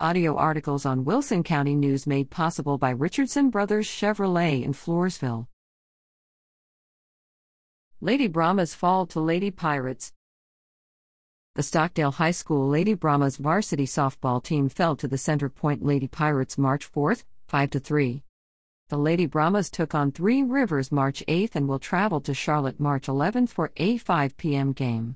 Audio articles on Wilson County News made possible by Richardson Brothers Chevrolet in Floresville. Lady Brahmas fall to Lady Pirates. The Stockdale High School Lady Brahmas varsity softball team fell to the Center Point Lady Pirates March 4, 5 3. The Lady Brahmas took on Three Rivers March 8 and will travel to Charlotte March 11 for a 5 p.m. game.